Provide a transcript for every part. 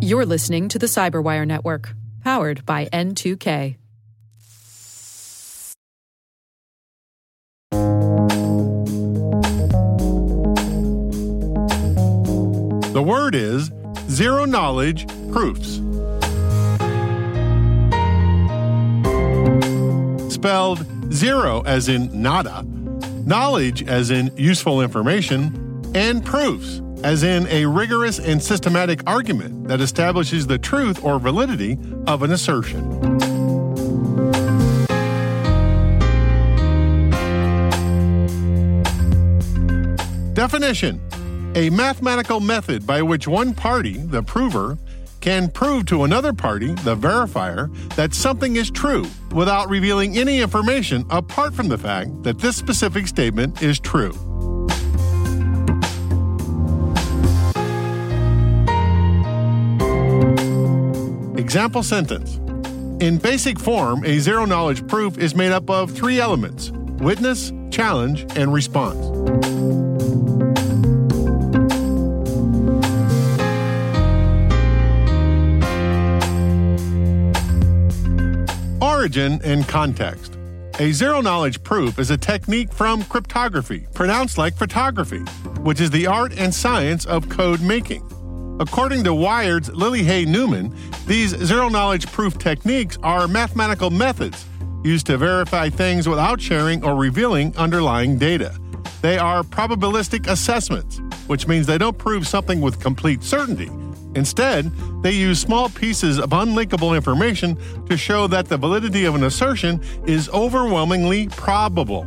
You're listening to the Cyberwire Network, powered by N2K. The word is zero knowledge proofs. Spelled zero as in nada, knowledge as in useful information, and proofs as in a rigorous and systematic argument that establishes the truth or validity of an assertion. Definition A mathematical method by which one party, the prover, can prove to another party, the verifier, that something is true without revealing any information apart from the fact that this specific statement is true. Example sentence In basic form, a zero knowledge proof is made up of three elements witness, challenge, and response. Origin and context. A zero knowledge proof is a technique from cryptography, pronounced like photography, which is the art and science of code making. According to Wired's Lily Hay Newman, these zero knowledge proof techniques are mathematical methods used to verify things without sharing or revealing underlying data. They are probabilistic assessments, which means they don't prove something with complete certainty. Instead, they use small pieces of unlinkable information to show that the validity of an assertion is overwhelmingly probable.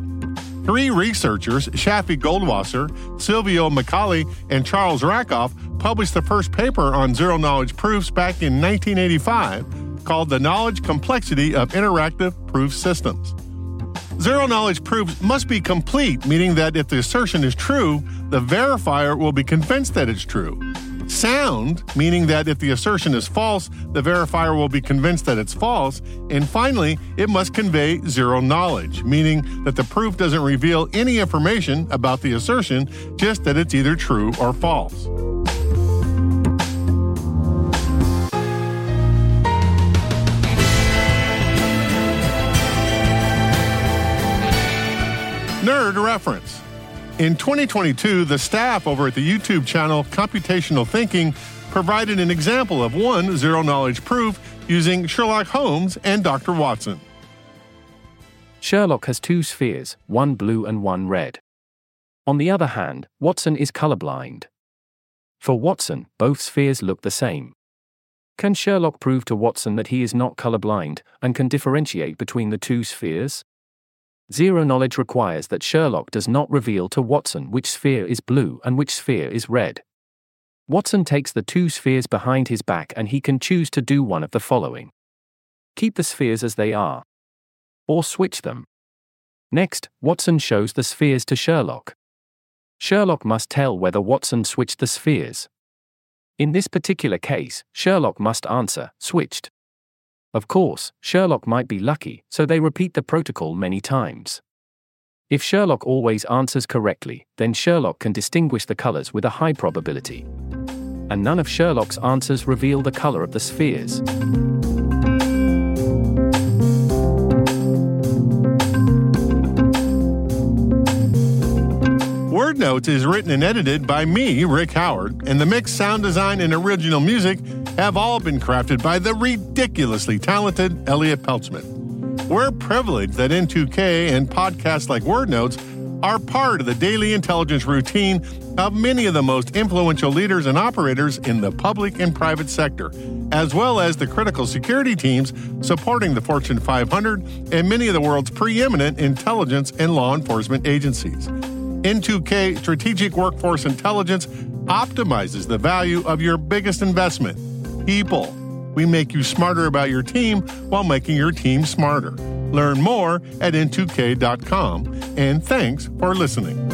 Three researchers, Shafi Goldwasser, Silvio Micali, and Charles Rackoff, published the first paper on zero knowledge proofs back in 1985 called The Knowledge Complexity of Interactive Proof Systems. Zero knowledge proofs must be complete, meaning that if the assertion is true, the verifier will be convinced that it's true sound, meaning that if the assertion is false, the verifier will be convinced that it's false. And finally, it must convey zero knowledge, meaning that the proof doesn't reveal any information about the assertion, just that it's either true or false. Reference. In 2022, the staff over at the YouTube channel Computational Thinking provided an example of one zero knowledge proof using Sherlock Holmes and Dr. Watson. Sherlock has two spheres, one blue and one red. On the other hand, Watson is colorblind. For Watson, both spheres look the same. Can Sherlock prove to Watson that he is not colorblind and can differentiate between the two spheres? Zero knowledge requires that Sherlock does not reveal to Watson which sphere is blue and which sphere is red. Watson takes the two spheres behind his back and he can choose to do one of the following keep the spheres as they are, or switch them. Next, Watson shows the spheres to Sherlock. Sherlock must tell whether Watson switched the spheres. In this particular case, Sherlock must answer, switched. Of course, Sherlock might be lucky, so they repeat the protocol many times. If Sherlock always answers correctly, then Sherlock can distinguish the colors with a high probability. And none of Sherlock's answers reveal the color of the spheres. Word Notes is written and edited by me, Rick Howard, and the mix, sound design, and original music have all been crafted by the ridiculously talented Elliot Peltzman. We're privileged that N2K and podcasts like Word Notes are part of the daily intelligence routine of many of the most influential leaders and operators in the public and private sector, as well as the critical security teams supporting the Fortune 500 and many of the world's preeminent intelligence and law enforcement agencies. N2K Strategic Workforce Intelligence optimizes the value of your biggest investment people. We make you smarter about your team while making your team smarter. Learn more at n2k.com, and thanks for listening.